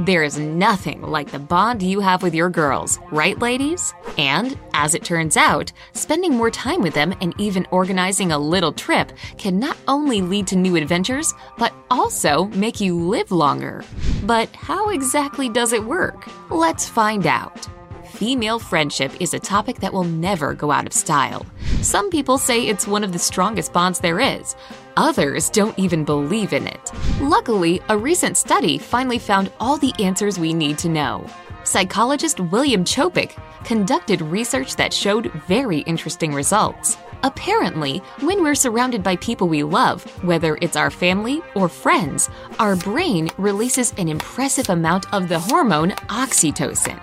There is nothing like the bond you have with your girls, right, ladies? And, as it turns out, spending more time with them and even organizing a little trip can not only lead to new adventures, but also make you live longer. But how exactly does it work? Let's find out female friendship is a topic that will never go out of style. Some people say it's one of the strongest bonds there is. Others don't even believe in it. Luckily, a recent study finally found all the answers we need to know. Psychologist William Chopik conducted research that showed very interesting results. Apparently, when we're surrounded by people we love, whether it's our family or friends, our brain releases an impressive amount of the hormone oxytocin.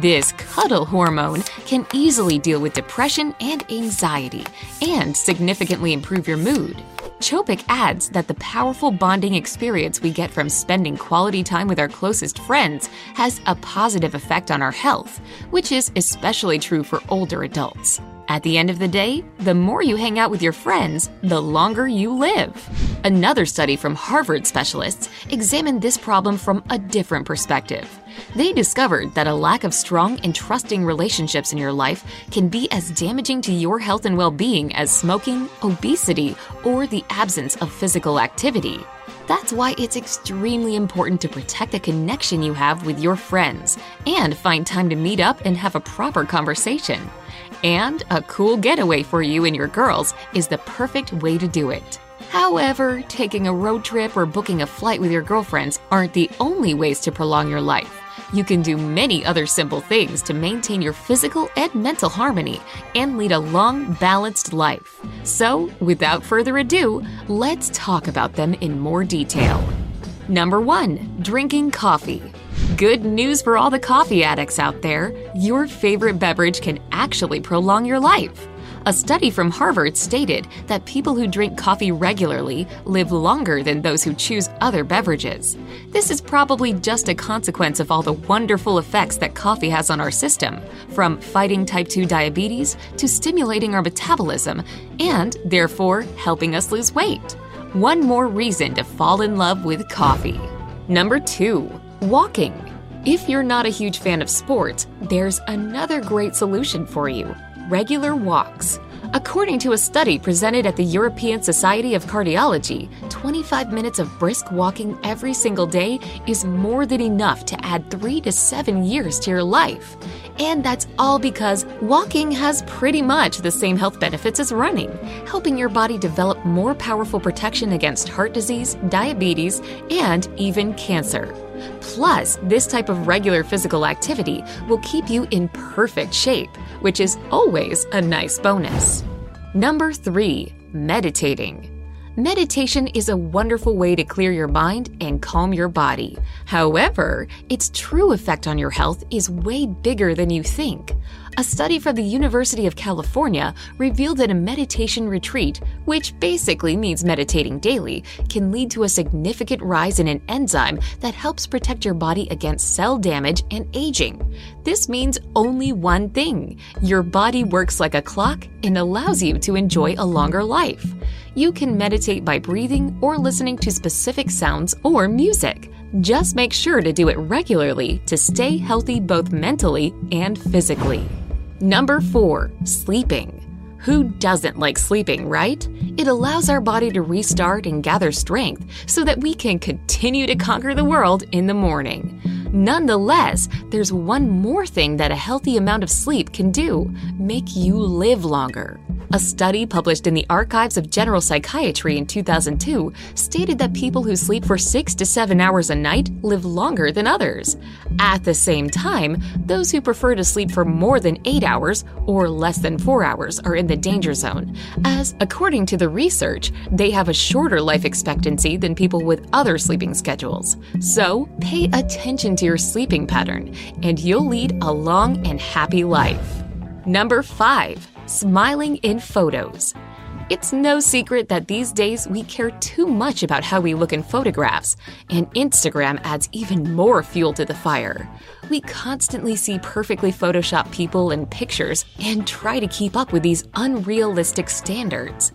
This cuddle hormone can easily deal with depression and anxiety and significantly improve your mood. Chopik adds that the powerful bonding experience we get from spending quality time with our closest friends has a positive effect on our health, which is especially true for older adults. At the end of the day, the more you hang out with your friends, the longer you live. Another study from Harvard specialists examined this problem from a different perspective. They discovered that a lack of strong and trusting relationships in your life can be as damaging to your health and well being as smoking, obesity, or the absence of physical activity. That's why it's extremely important to protect the connection you have with your friends and find time to meet up and have a proper conversation. And a cool getaway for you and your girls is the perfect way to do it. However, taking a road trip or booking a flight with your girlfriends aren't the only ways to prolong your life. You can do many other simple things to maintain your physical and mental harmony and lead a long, balanced life. So, without further ado, let's talk about them in more detail. Number 1. Drinking coffee. Good news for all the coffee addicts out there your favorite beverage can actually prolong your life. A study from Harvard stated that people who drink coffee regularly live longer than those who choose other beverages. This is probably just a consequence of all the wonderful effects that coffee has on our system, from fighting type 2 diabetes to stimulating our metabolism, and therefore helping us lose weight. One more reason to fall in love with coffee. Number 2. Walking. If you're not a huge fan of sports, there's another great solution for you regular walks. According to a study presented at the European Society of Cardiology, 25 minutes of brisk walking every single day is more than enough to add 3 to 7 years to your life. And that's all because walking has pretty much the same health benefits as running, helping your body develop more powerful protection against heart disease, diabetes, and even cancer. Plus, this type of regular physical activity will keep you in perfect shape, which is always a nice bonus. Number 3. Meditating. Meditation is a wonderful way to clear your mind and calm your body. However, its true effect on your health is way bigger than you think. A study from the University of California revealed that a meditation retreat, which basically means meditating daily, can lead to a significant rise in an enzyme that helps protect your body against cell damage and aging. This means only one thing your body works like a clock and allows you to enjoy a longer life. You can meditate by breathing or listening to specific sounds or music. Just make sure to do it regularly to stay healthy both mentally and physically. Number 4. Sleeping. Who doesn't like sleeping, right? It allows our body to restart and gather strength so that we can continue to conquer the world in the morning. Nonetheless, there's one more thing that a healthy amount of sleep can do make you live longer. A study published in the Archives of General Psychiatry in 2002 stated that people who sleep for six to seven hours a night live longer than others. At the same time, those who prefer to sleep for more than eight hours or less than four hours are in the danger zone, as, according to the research, they have a shorter life expectancy than people with other sleeping schedules. So, pay attention to your sleeping pattern, and you'll lead a long and happy life. Number 5. Smiling in photos. It's no secret that these days we care too much about how we look in photographs, and Instagram adds even more fuel to the fire. We constantly see perfectly photoshopped people in pictures and try to keep up with these unrealistic standards.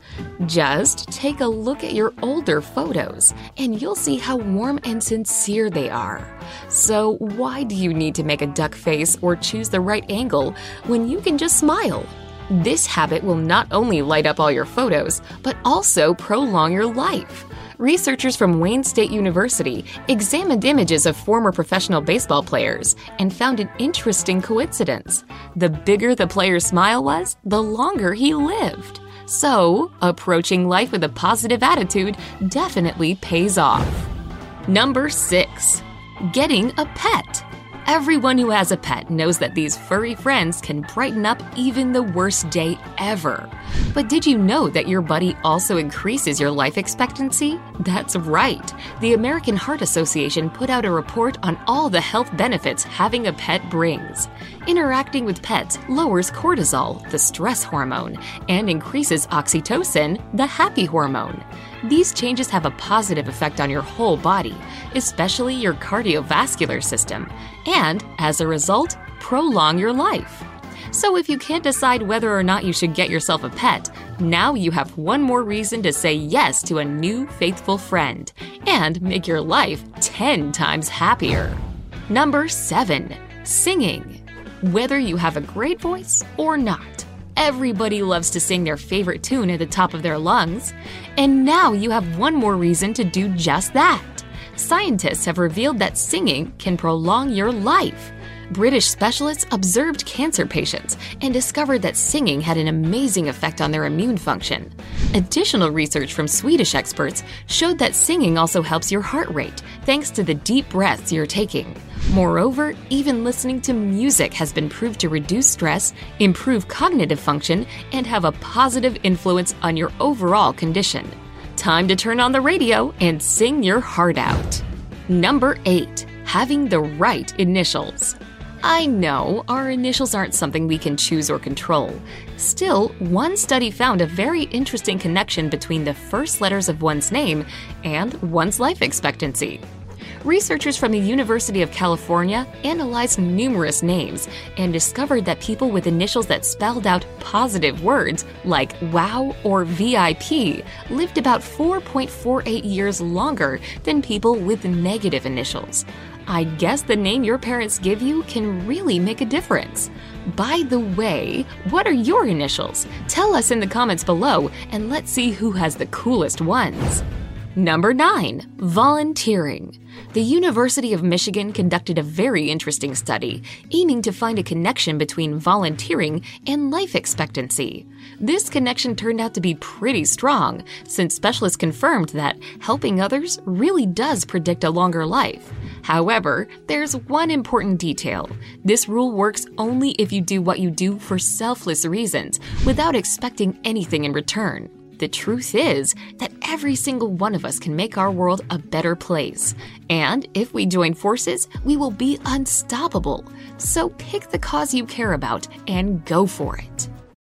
Just take a look at your older photos, and you'll see how warm and sincere they are. So, why do you need to make a duck face or choose the right angle when you can just smile? This habit will not only light up all your photos, but also prolong your life. Researchers from Wayne State University examined images of former professional baseball players and found an interesting coincidence. The bigger the player's smile was, the longer he lived. So, approaching life with a positive attitude definitely pays off. Number 6. Getting a pet. Everyone who has a pet knows that these furry friends can brighten up even the worst day ever. But did you know that your buddy also increases your life expectancy? That's right. The American Heart Association put out a report on all the health benefits having a pet brings. Interacting with pets lowers cortisol, the stress hormone, and increases oxytocin, the happy hormone. These changes have a positive effect on your whole body, especially your cardiovascular system, and as a result, prolong your life. So if you can't decide whether or not you should get yourself a pet, now you have one more reason to say yes to a new faithful friend and make your life 10 times happier. Number 7. Singing. Whether you have a great voice or not, everybody loves to sing their favorite tune at the top of their lungs. And now you have one more reason to do just that. Scientists have revealed that singing can prolong your life. British specialists observed cancer patients and discovered that singing had an amazing effect on their immune function. Additional research from Swedish experts showed that singing also helps your heart rate thanks to the deep breaths you're taking. Moreover, even listening to music has been proved to reduce stress, improve cognitive function, and have a positive influence on your overall condition. Time to turn on the radio and sing your heart out. Number 8. Having the right initials. I know our initials aren't something we can choose or control. Still, one study found a very interesting connection between the first letters of one's name and one's life expectancy. Researchers from the University of California analyzed numerous names and discovered that people with initials that spelled out positive words like WOW or VIP lived about 4.48 years longer than people with negative initials. I guess the name your parents give you can really make a difference. By the way, what are your initials? Tell us in the comments below and let's see who has the coolest ones. Number 9. Volunteering. The University of Michigan conducted a very interesting study aiming to find a connection between volunteering and life expectancy. This connection turned out to be pretty strong, since specialists confirmed that helping others really does predict a longer life. However, there's one important detail. This rule works only if you do what you do for selfless reasons, without expecting anything in return. The truth is that every single one of us can make our world a better place. And if we join forces, we will be unstoppable. So pick the cause you care about and go for it.